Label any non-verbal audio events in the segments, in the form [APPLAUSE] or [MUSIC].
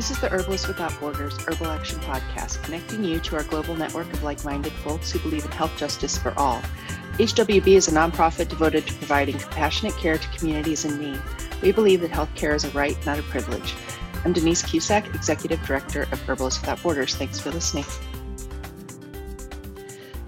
This is the Herbalists Without Borders Herbal Action Podcast, connecting you to our global network of like minded folks who believe in health justice for all. HWB is a nonprofit devoted to providing compassionate care to communities in need. We believe that health care is a right, not a privilege. I'm Denise Cusack, Executive Director of Herbalists Without Borders. Thanks for listening.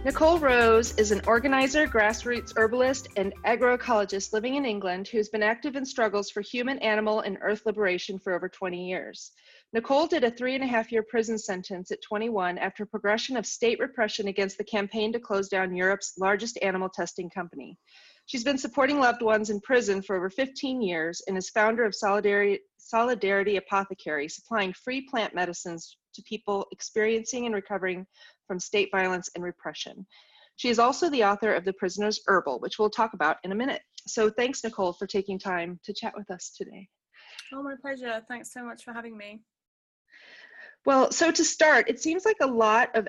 Nicole Rose is an organizer, grassroots herbalist, and agroecologist living in England who's been active in struggles for human, animal, and earth liberation for over 20 years. Nicole did a three and a half year prison sentence at 21 after progression of state repression against the campaign to close down Europe's largest animal testing company. She's been supporting loved ones in prison for over 15 years and is founder of Solidarity, Solidarity Apothecary, supplying free plant medicines to people experiencing and recovering from state violence and repression. She is also the author of The Prisoner's Herbal, which we'll talk about in a minute. So thanks, Nicole, for taking time to chat with us today. Oh, my pleasure. Thanks so much for having me. Well, so to start, it seems like a lot of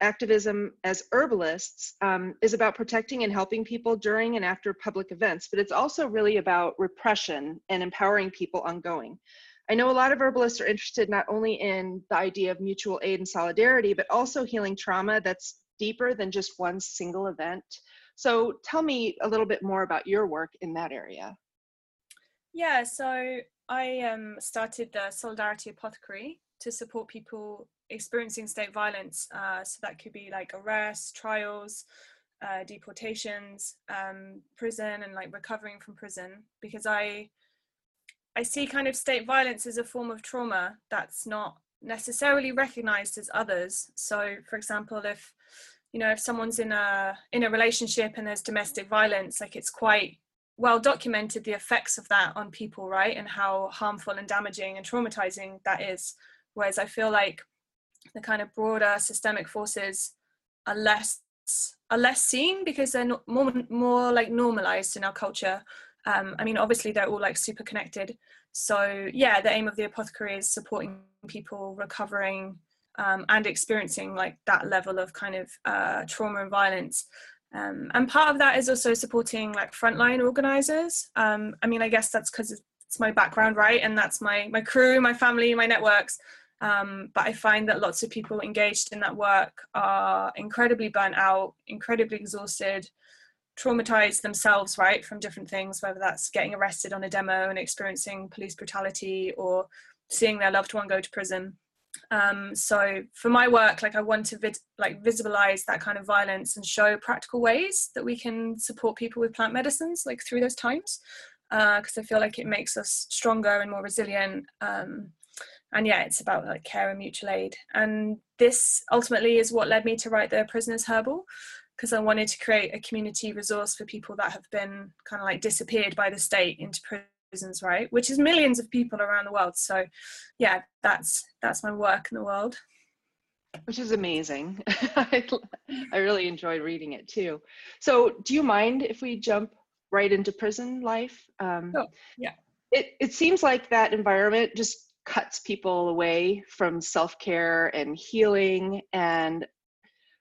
activism as herbalists um, is about protecting and helping people during and after public events, but it's also really about repression and empowering people ongoing. I know a lot of herbalists are interested not only in the idea of mutual aid and solidarity, but also healing trauma that's deeper than just one single event. So tell me a little bit more about your work in that area. Yeah, so I um, started the Solidarity Apothecary to support people experiencing state violence. Uh, so that could be like arrests, trials, uh, deportations, um, prison, and like recovering from prison. Because I, I see kind of state violence as a form of trauma that's not necessarily recognized as others. So, for example, if you know if someone's in a in a relationship and there's domestic violence, like it's quite well documented the effects of that on people, right, and how harmful and damaging and traumatizing that is Whereas I feel like the kind of broader systemic forces are less are less seen because they're not more more like normalized in our culture. Um, I mean, obviously they're all like super connected. So yeah, the aim of the apothecary is supporting people recovering um, and experiencing like that level of kind of uh, trauma and violence. Um, and part of that is also supporting like frontline organizers. Um, I mean, I guess that's because it's my background, right? And that's my my crew, my family, my networks. Um, but I find that lots of people engaged in that work are incredibly burnt out, incredibly exhausted, traumatized themselves, right, from different things, whether that's getting arrested on a demo and experiencing police brutality or seeing their loved one go to prison. Um, so for my work, like I want to vid- like visualize that kind of violence and show practical ways that we can support people with plant medicines, like through those times, because uh, I feel like it makes us stronger and more resilient. Um, and yeah it's about like care and mutual aid. And this ultimately is what led me to write the prisoners herbal because i wanted to create a community resource for people that have been kind of like disappeared by the state into prisons right? Which is millions of people around the world. So yeah that's that's my work in the world. Which is amazing. [LAUGHS] I, I really enjoyed reading it too. So do you mind if we jump right into prison life? Um, oh, yeah. it, it seems like that environment just cuts people away from self care and healing. And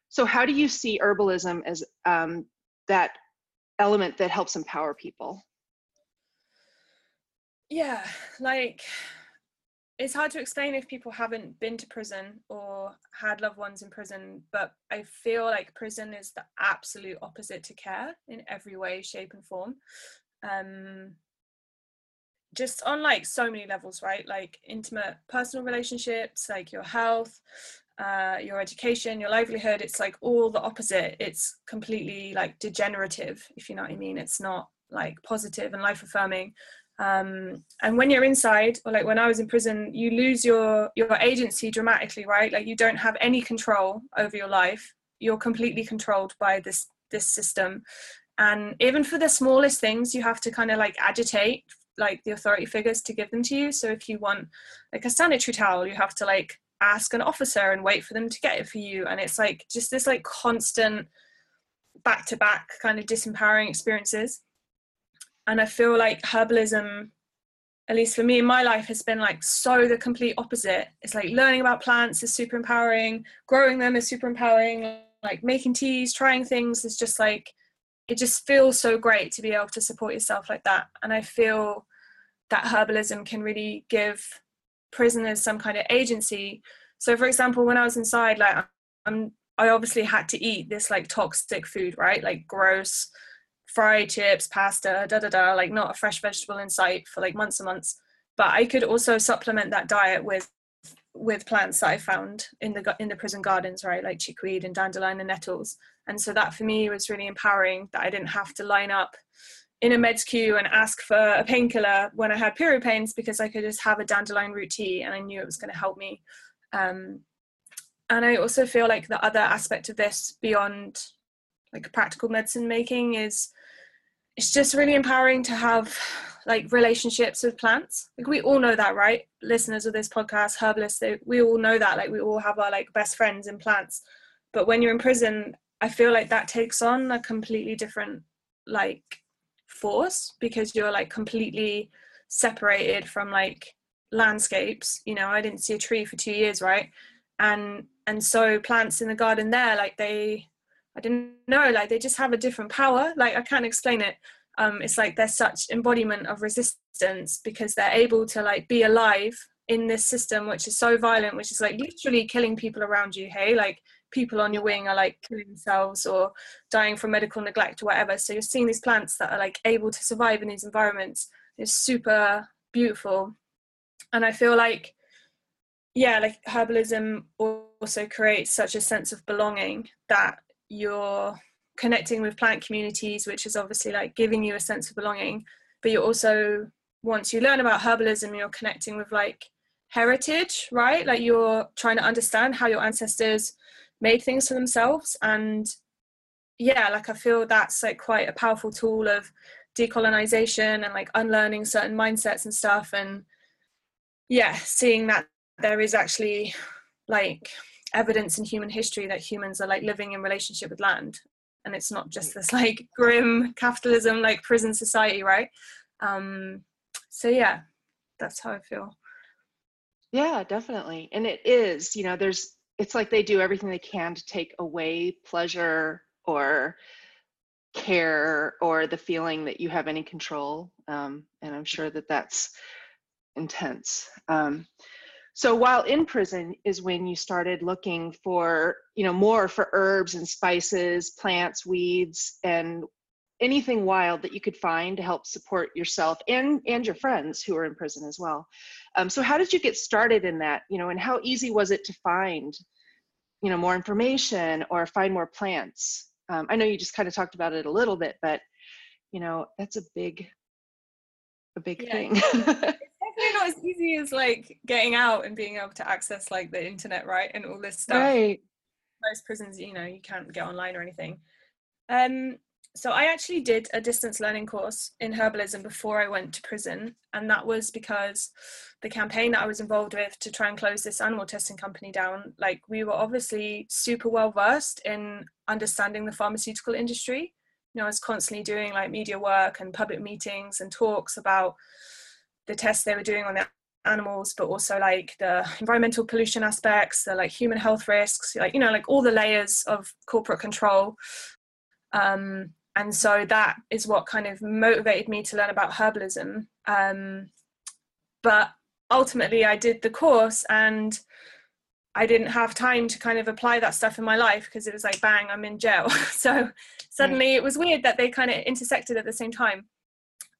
so, how do you see herbalism as um, that element that helps empower people? Yeah, like it's hard to explain if people haven't been to prison or had loved ones in prison, but I feel like prison is the absolute opposite to care in every way, shape, and form. Um, just on like so many levels right? Like intimate personal relationships like your health uh, your education your livelihood it's like all the opposite. It's completely like degenerative if you know what i mean. It's not like positive and life affirming um, and when you're inside or like when i was in prison you lose your your agency dramatically right? Like you don't have any control over your life. You're completely controlled by this this system. And even for the smallest things you have to kind of like agitate like the authority figures to give them to you. So if you want like a sanitary towel, you have to like ask an officer and wait for them to get it for you. And it's like just this like constant back to back kind of disempowering experiences. And I feel like herbalism, at least for me in my life, has been like so the complete opposite. It's like learning about plants is super empowering, growing them is super empowering, like making teas, trying things is just like it just feels so great to be able to support yourself like that and i feel that herbalism can really give prisoners some kind of agency. So, for example, when I was inside, like I'm, I obviously had to eat this like toxic food, right? Like gross fried chips, pasta, da da da, like not a fresh vegetable in sight for like months and months. But I could also supplement that diet with with plants that I found in the in the prison gardens, right, like chickweed and dandelion and nettles. And so that for me was really empowering that I didn't have to line up in a meds queue and ask for a painkiller when I had period pains because I could just have a dandelion root tea and I knew it was going to help me. Um, and I also feel like the other aspect of this beyond like practical medicine making is it's just really empowering to have like relationships with plants. Like we all know that right? Listeners of this podcast herbalists they, we all know that like we all have our like best friends in plants. But when you're in prison i feel like that takes on a completely different like force because you're like completely separated from like landscapes you know i didn't see a tree for two years right and and so plants in the garden there like they I didn't know, like they just have a different power. Like I can't explain it. Um, it's like they're such embodiment of resistance because they're able to like be alive in this system which is so violent, which is like literally killing people around you. Hey, like people on your wing are like killing themselves or dying from medical neglect or whatever. So you're seeing these plants that are like able to survive in these environments. It's super beautiful, and I feel like yeah, like herbalism also creates such a sense of belonging that you're connecting with plant communities, which is obviously like giving you a sense of belonging. But you're also, once you learn about herbalism, you're connecting with like heritage, right? Like you're trying to understand how your ancestors made things for themselves. And yeah, like I feel that's like quite a powerful tool of decolonization and like unlearning certain mindsets and stuff. And yeah, seeing that there is actually like evidence in human history that humans are like living in relationship with land and it's not just this like grim capitalism like prison society right um so yeah that's how i feel yeah definitely and it is you know there's it's like they do everything they can to take away pleasure or care or the feeling that you have any control um, and i'm sure that that's intense. Um, so while in prison is when you started looking for you know more for herbs and spices plants weeds and anything wild that you could find to help support yourself and and your friends who are in prison as well um, so how did you get started in that you know and how easy was it to find you know more information or find more plants um, i know you just kind of talked about it a little bit but you know that's a big a big yeah. thing it's [LAUGHS] definitely not as easy as like getting out and being able to access like the internet, right, and all this stuff. Right. Most prisons, you know, you can't get online or anything. Um, so I actually did a distance learning course in herbalism before I went to prison, and that was because the campaign that I was involved with to try and close this animal testing company down, like we were obviously super well versed in understanding the pharmaceutical industry. You know, I was constantly doing like media work and public meetings and talks about the tests they were doing on the animals but also like the environmental pollution aspects the like human health risks like you know like all the layers of corporate control um, and so that is what kind of motivated me to learn about herbalism. Um, but ultimately i did the course and i didn't have time to kind of apply that stuff in my life because it was like bang i'm in jail. [LAUGHS] So suddenly it was weird that they kind of intersected at the same time.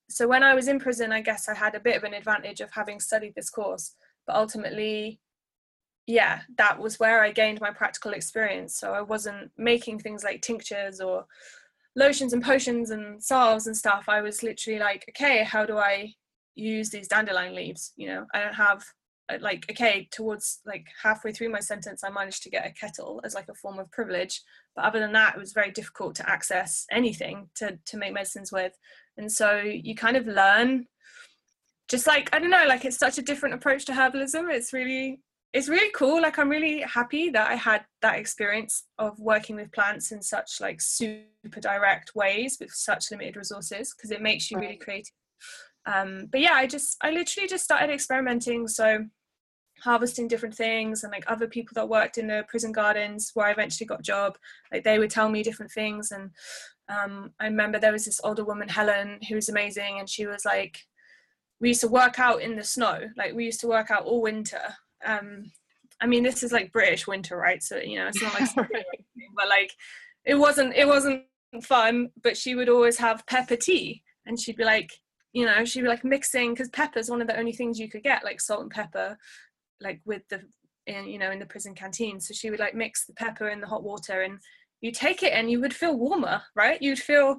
So when I was in prison, I guess I had a bit of an advantage of having studied this course, but ultimately, yeah, that was where I gained my practical experience. So I wasn't making things like tinctures or lotions and potions and salves and stuff. I was literally like, okay, how do I use these dandelion leaves? You know, I don't have uh, like okay towards like halfway through my sentence i managed to get a kettle as like a form of privilege but other than that it was very difficult to access anything to to make medicines with and so you kind of learn just like i don't know like it's such a different approach to herbalism it's really it's really cool like i'm really happy that i had that experience of working with plants in such like super direct ways with such limited resources because it makes you really creative um, but yeah i just i literally just started experimenting so harvesting different things and like other people that worked in the prison gardens where i eventually got a job like they would tell me different things and um, I remember there was this older woman, Helen, who was amazing, and she was like, we used to work out in the snow. Like we used to work out all winter. Um, I mean, this is like British winter, right? So you know, it's not like, [LAUGHS] but like it wasn't it wasn't fun. But she would always have pepper tea, and she'd be like, you know, she'd be like mixing because pepper's one of the only things you could get, like salt and pepper, like with the in you know in the prison canteen. So she would like mix the pepper in the hot water, and you take it, and you would feel warmer, right? You'd feel.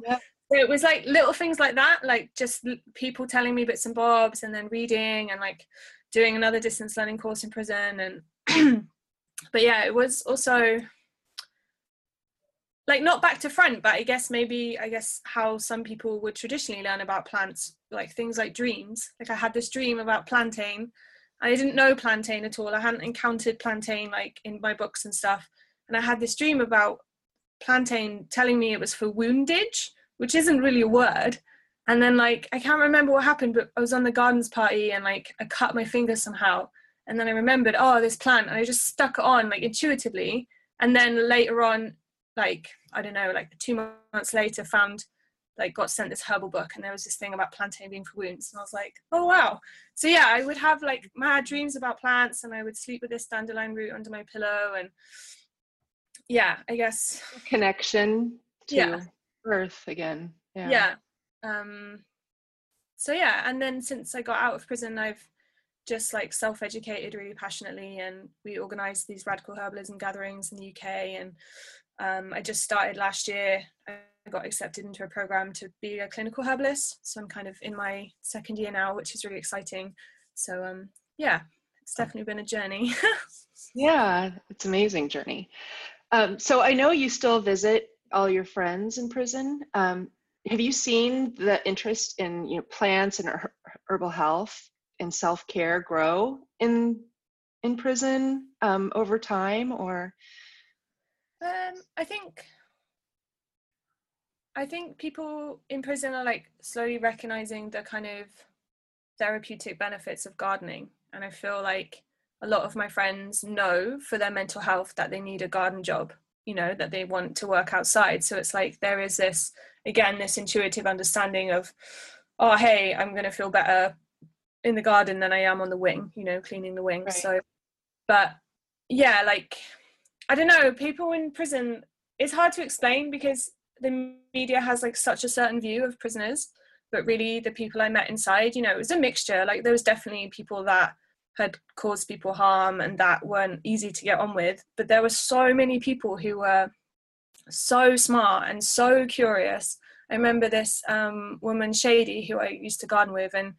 It was like little things like that, like just people telling me bits and bobs, and then reading, and like doing another distance learning course in prison, and [CLEARS THROAT] but yeah, it was also like not back to front, but I guess maybe I guess how some people would traditionally learn about plants, like things like dreams. Like I had this dream about plantain. I didn't know plantain at all. I hadn't encountered plantain like in my books and stuff. And I had this dream about plantain telling me it was for woundage, which isn't really a word. And then like I can't remember what happened, but I was on the gardens party and like I cut my finger somehow and then I remembered, oh, this plant, and I just stuck it on like intuitively. And then later on, like I don't know, like two months later, found like got sent this herbal book, and there was this thing about plantain being for wounds, and I was like, oh wow. So yeah, I would have like mad dreams about plants, and I would sleep with this dandelion root under my pillow, and yeah, I guess connection to yeah. earth again. Yeah. Yeah. Um, so yeah, and then since I got out of prison, I've just like self-educated really passionately and we organized these radical herbalism gatherings in the uk and um, i just started last year. I got accepted into a program to be a clinical herbalist so i'm kind of in my second year now which is really exciting. So um, yeah it's definitely been a journey. [LAUGHS] Yeah it's amazing journey. Um, so i know you still visit all your friends in prison. Um, have you seen the interest in you know plants and herbal health and self-care grow in in prison um, over time or? Um, i think i think people in prison are like slowly recognizing the kind of therapeutic benefits of gardening. And i feel like a lot of my friends know for their mental health that they need a garden job you know that they want to work outside. So it's like there is this again this intuitive understanding of oh hey i'm going to feel better in the garden than I am on the wing, you know, cleaning the wing. Right. So, but yeah, like, I don't know, people in prison, it's hard to explain because the media has like such a certain view of prisoners, but really the people I met inside, you know, it was a mixture. Like, there was definitely people that had caused people harm and that weren't easy to get on with, but there were so many people who were so smart and so curious. I remember this um, woman, Shady, who I used to garden with, and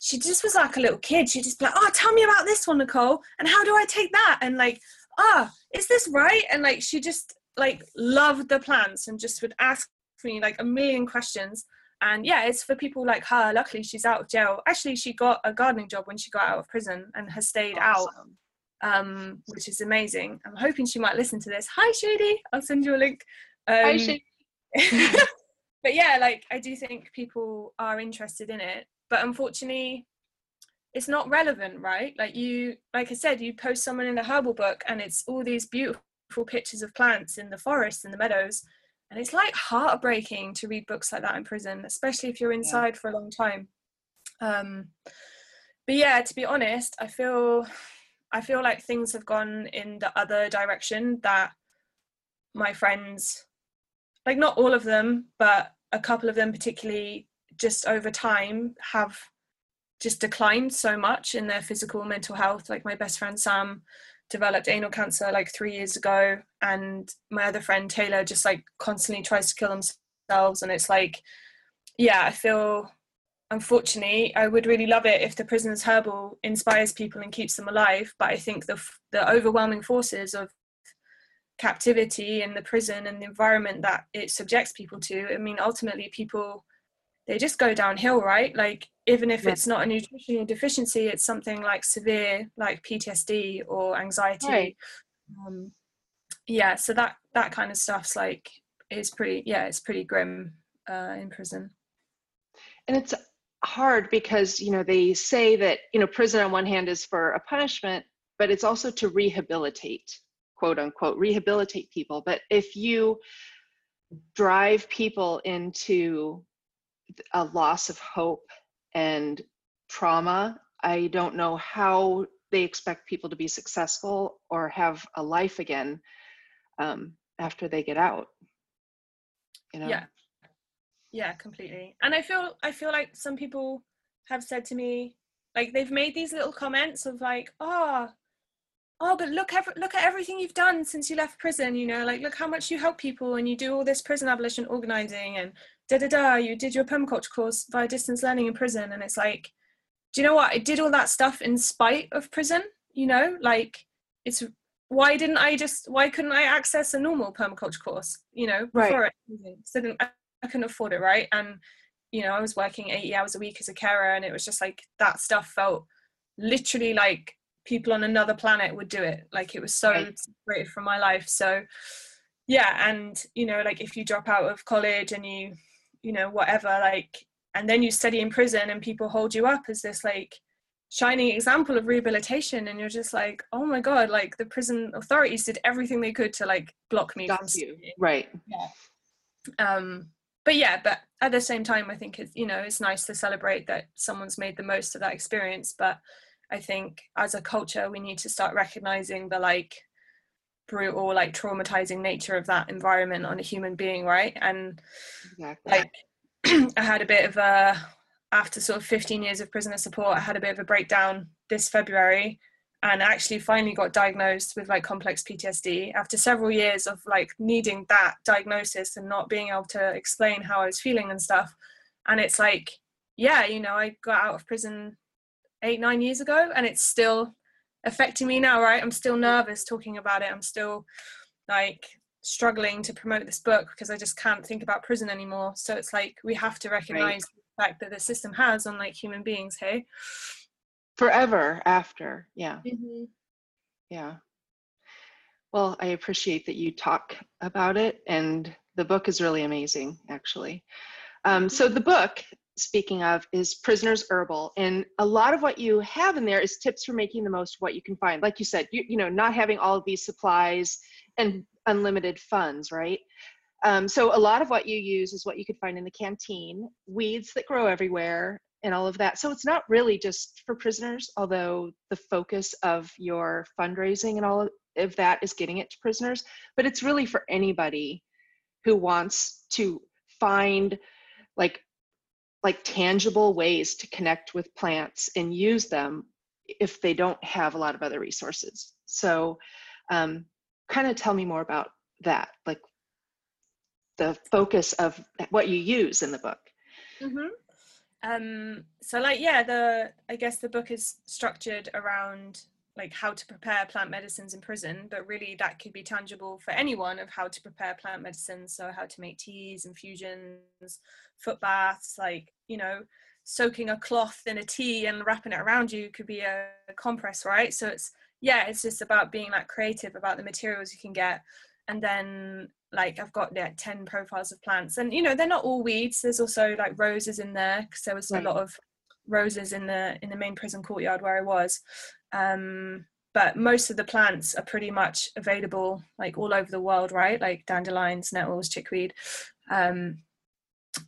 she just was like a little kid. She'd just be like, oh, tell me about this one, Nicole. And how do I take that? And like, ah, oh, is this right? And like, she just like loved the plants and just would ask me like a million questions. And yeah, it's for people like her. Luckily, she's out of jail. Actually, she got a gardening job when she got out of prison and has stayed awesome. out, um, which is amazing. I'm hoping she might listen to this. Hi, Shady. I'll send you a link. Um, Hi, Shady. [LAUGHS] but yeah, like I do think people are interested in it but unfortunately it's not relevant right like you like i said you post someone in a herbal book and it's all these beautiful pictures of plants in the forest and the meadows and it's like heartbreaking to read books like that in prison especially if you're inside yeah. for a long time um but yeah to be honest i feel i feel like things have gone in the other direction that my friends like not all of them but a couple of them particularly just over time have just declined so much in their physical mental health. Like my best friend sam developed anal cancer like three years ago and my other friend taylor just like constantly tries to kill themselves and it's like yeah i feel unfortunately i would really love it if the prisoners herbal inspires people and keeps them alive but i think the the overwhelming forces of captivity in the prison and the environment that it subjects people to i mean ultimately people they just go downhill, right? Like even if yeah. it's not a nutritional deficiency, it's something like severe, like PTSD or anxiety. Right. Um, yeah, so that that kind of stuff's like is pretty. Yeah, it's pretty grim uh, in prison. And it's hard because you know they say that you know prison on one hand is for a punishment, but it's also to rehabilitate, quote unquote, rehabilitate people. But if you drive people into a loss of hope and trauma. I don't know how they expect people to be successful or have a life again um, after they get out. You know? Yeah. Yeah, completely. And I feel I feel like some people have said to me, like they've made these little comments of like, oh, oh, but look, every, look at everything you've done since you left prison. You know, like look how much you help people, and you do all this prison abolition organizing, and da da da. You did your permaculture course via distance learning in prison, and it's like, do you know what? I did all that stuff in spite of prison. You know, like it's why didn't I just why couldn't I access a normal permaculture course? You know, before right. it, so I, I couldn't afford it, right? And you know, I was working 80 hours a week as a carer, and it was just like that stuff felt literally like people on another planet would do it. Like it was so right. separated from my life. So yeah, and you know, like if you drop out of college and you, you know, whatever, like, and then you study in prison and people hold you up as this like shining example of rehabilitation and you're just like oh my god like the prison authorities did everything they could to like block me Stop from you right yeah um but yeah but at the same time i think it's you know it's nice to celebrate that someone's made the most of that experience. But i think as a culture we need to start recognizing the like brutal like traumatizing nature of that environment on a human being right? And exactly. like [CLEARS THROAT] i had a bit of a after sort of 15 years of prisoner support, I had a bit of a breakdown this February and actually finally got diagnosed with like complex PTSD after several years of like needing that diagnosis and not being able to explain how I was feeling and stuff. And it's like, yeah, you know, I got out of prison eight, nine years ago and it's still affecting me now, right? I'm still nervous talking about it. I'm still like struggling to promote this book because I just can't think about prison anymore. So it's like we have to recognize right fact that the system has on like human beings hey forever after yeah. Mm-hmm. yeah. Well i appreciate that you talk about it and the book is really amazing actually. Um, so the book speaking of is prisoners herbal and a lot of what you have in there is tips for making the most of what you can find. Like you said you, you know not having all of these supplies and unlimited funds right? Um, so a lot of what you use is what you could find in the canteen, weeds that grow everywhere, and all of that. So it's not really just for prisoners, although the focus of your fundraising and all of that is getting it to prisoners, but it's really for anybody who wants to find like like tangible ways to connect with plants and use them if they don't have a lot of other resources. So um, kind of tell me more about that. Like the focus of what you use in the book mm-hmm. Um, so like yeah the i guess the book is structured around like how to prepare plant medicines in prison but really that could be tangible for anyone of how to prepare plant medicines. So how to make teas infusions foot baths like you know soaking a cloth in a tea and wrapping it around you could be a, a compress right? So it's yeah it's just about being like creative about the materials you can get. And then like I've got like 10 profiles of plants and you know they're not all weeds there's also like roses in there because there was right. a lot of roses in the in the main prison courtyard where I was um but most of the plants are pretty much available like all over the world right like dandelions nettles chickweed um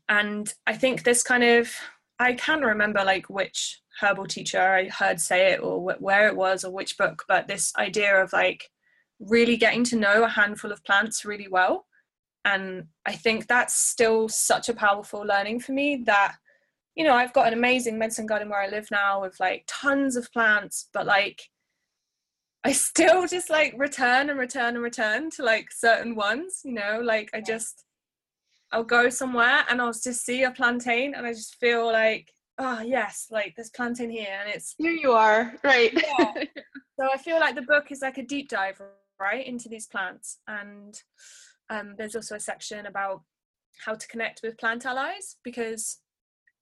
and I think this kind of I can't remember like which herbal teacher I heard say it or wh- where it was or which book but this idea of like really getting to know a handful of plants really well. And I think that's still such a powerful learning for me that, you know, I've got an amazing medicine garden where I live now with like tons of plants, but like I still just like return and return and return to like certain ones, you know, like I just I'll go somewhere and I'll just see a plantain and I just feel like, oh yes, like there's plantain here and it's here you are, right. yeah. [LAUGHS] So I feel like the book is like a deep dive right into these plants. And um, there's also a section about how to connect with plant allies because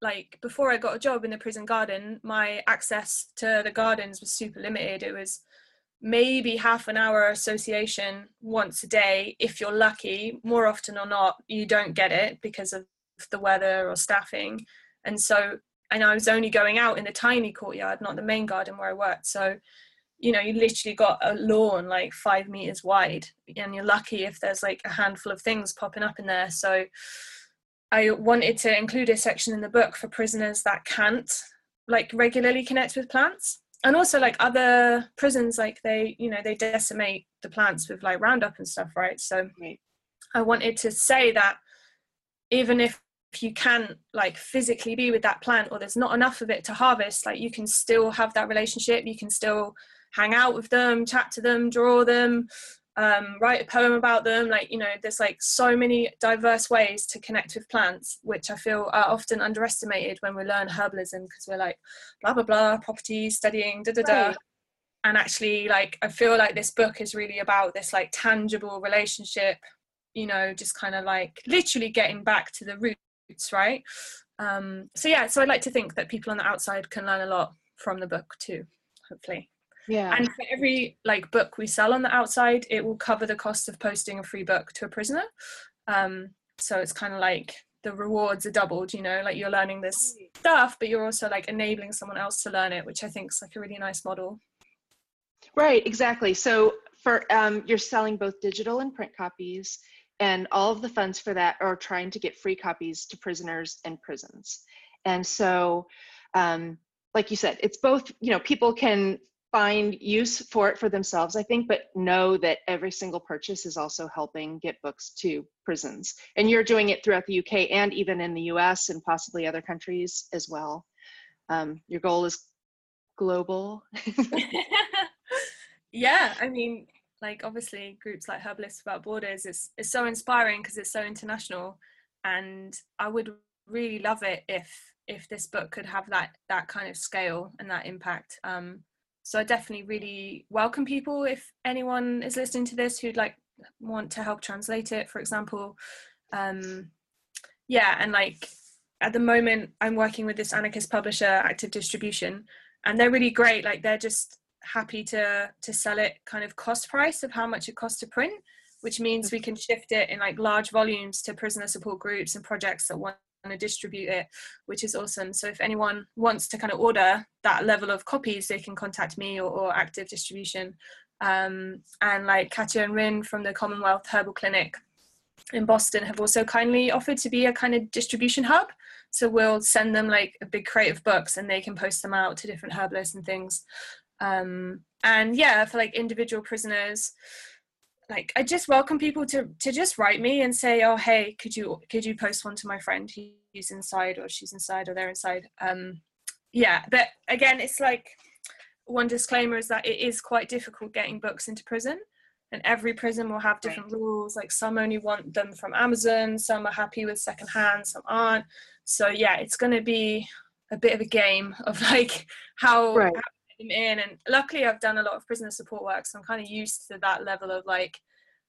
like before i got a job in the prison garden my access to the gardens was super limited. It was maybe half an hour association once a day. If you're lucky more often or not you don't get it because of the weather or staffing. And so and i was only going out in the tiny courtyard not the main garden where i worked. So you know you literally got a lawn like five meters wide and you're lucky if there's like a handful of things popping up in there. So i wanted to include a section in the book for prisoners that can't like regularly connect with plants. And also like other prisons like they you know they decimate the plants with like roundup and stuff right? So right. i wanted to say that even if if you can't like physically be with that plant or there's not enough of it to harvest like you can still have that relationship. You can still hang out with them chat to them draw them um, write a poem about them like you know there's like so many diverse ways to connect with plants which i feel are often underestimated when we learn herbalism because we're like blah blah blah properties studying da da da. Right. and actually like i feel like this book is really about this like tangible relationship you know just kind of like literally getting back to the roots right? Um so yeah so i'd like to think that people on the outside can learn a lot from the book too hopefully yeah. And for every like book we sell on the outside it will cover the cost of posting a free book to a prisoner. Um so it's kind of like the rewards are doubled you know like you're learning this stuff but you're also like enabling someone else to learn it which i think is like a really nice model. Right exactly. So for um, you're selling both digital and print copies and all of the funds for that are trying to get free copies to prisoners and prisons. And so um, like you said it's both you know people can find use for it for themselves, I think, but know that every single purchase is also helping get books to prisons. And you're doing it throughout the UK and even in the US and possibly other countries as well. Um, your goal is global. [LAUGHS] yeah, I mean, like obviously groups like Herbalists Without Borders is, is so inspiring because it's so international. And I would really love it if if this book could have that that kind of scale and that impact. Um, so I definitely really welcome people if anyone is listening to this who'd like want to help translate it, for example. Um, yeah, and like at the moment, I'm working with this anarchist publisher, Active Distribution, and they're really great. Like they're just happy to to sell it kind of cost price of how much it costs to print, which means we can shift it in like large volumes to prisoner support groups and projects that want to distribute it, which is awesome. So if anyone wants to kind of order that level of copies, they can contact me or, or Active Distribution. Um, and like Katja and Ryn from the Commonwealth Herbal Clinic in Boston have also kindly offered to be a kind of distribution hub. So we'll send them like a big crate of books and they can post them out to different herbalists and things. Um, and yeah, for like individual prisoners, like I just welcome people to to just write me and say, oh hey, could you could you post one to my friend who's inside or she's inside or they're inside. Um, yeah, but again, it's like one disclaimer is that it is quite difficult getting books into prison, and every prison will have different right. rules. Like some only want them from Amazon, some are happy with secondhand, some aren't. So yeah, it's going to be a bit of a game of like how, right. how them in. And luckily i've done a lot of prisoner support work so i'm kind of used to that level of like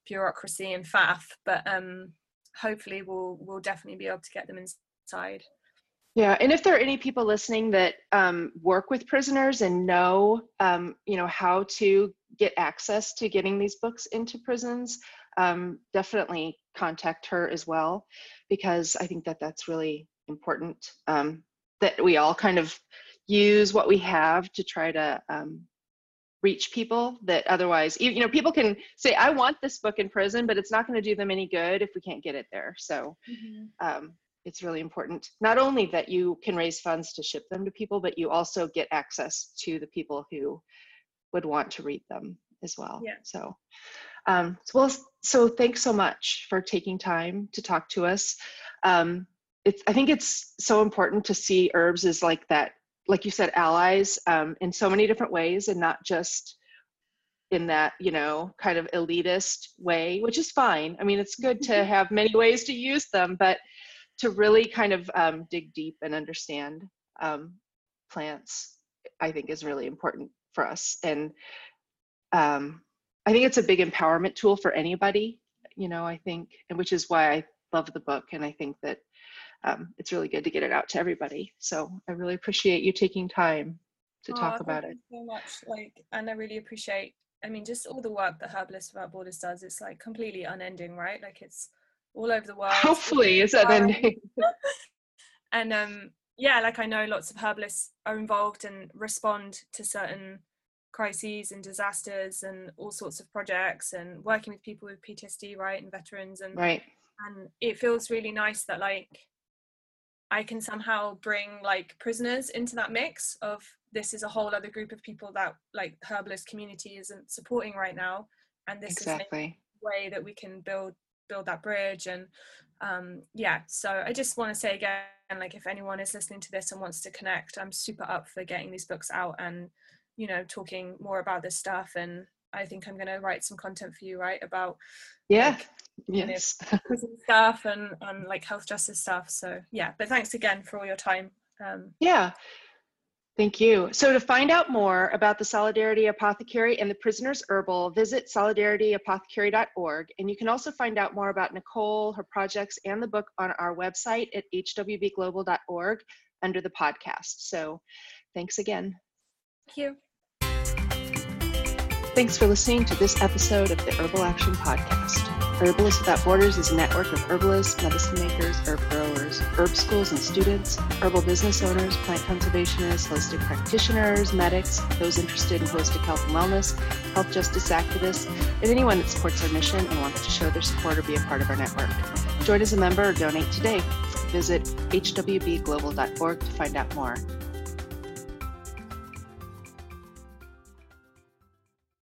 bureaucracy and faff. But um hopefully we'll we'll definitely be able to get them inside. Yeah and if there are any people listening that um, work with prisoners and know um, you know how to get access to getting these books into prisons um, definitely contact her as well because i think that that's really important um, that we all kind of use what we have to try to um, reach people that otherwise you know people can say i want this book in prison but it's not going to do them any good if we can't get it there so mm-hmm. um, it's really important not only that you can raise funds to ship them to people but you also get access to the people who would want to read them as well yeah. so um, so well so thanks so much for taking time to talk to us um, it's i think it's so important to see herbs as like that like you said, allies um, in so many different ways and not just in that, you know, kind of elitist way, which is fine. I mean, it's good to mm-hmm. have many ways to use them, but to really kind of um, dig deep and understand um, plants, I think is really important for us. And um, I think it's a big empowerment tool for anybody, you know, I think, and which is why I love the book. And I think that um, it's really good to get it out to everybody. So I really appreciate you taking time to oh, talk about it. You so much, like, and I really appreciate. I mean, just all the work that Herbalists Without Borders does. It's like completely unending, right? Like it's all over the world. Hopefully, it's unending. [LAUGHS] and um, yeah, like I know lots of herbalists are involved and respond to certain crises and disasters and all sorts of projects and working with people with PTSD, right, and veterans and right. And it feels really nice that like I can somehow bring like prisoners into that mix of this is a whole other group of people that like herbalist community isn't supporting right now and this exactly. is a way that we can build build that bridge and um yeah so i just want to say again like if anyone is listening to this and wants to connect i'm super up for getting these books out and you know talking more about this stuff and i think i'm going to write some content for you right about yeah like, yes prison stuff and and like health justice stuff so yeah but thanks again for all your time um yeah Thank you. So to find out more about the Solidarity Apothecary and the Prisoner's Herbal, visit solidarityapothecary.org. And you can also find out more about Nicole, her projects, and the book on our website at hwbglobal.org under the podcast. So thanks again. Thank you. Thanks for listening to this episode of the Herbal Action Podcast. Herbalists Without Borders is a network of herbalists, medicine makers, herb growers, herb schools and students, herbal business owners, plant conservationists, holistic practitioners, medics, those interested in holistic health and wellness, health justice activists, and anyone that supports our mission and wants to show their support or be a part of our network. Join as a member or donate today. Visit hwbglobal.org to find out more.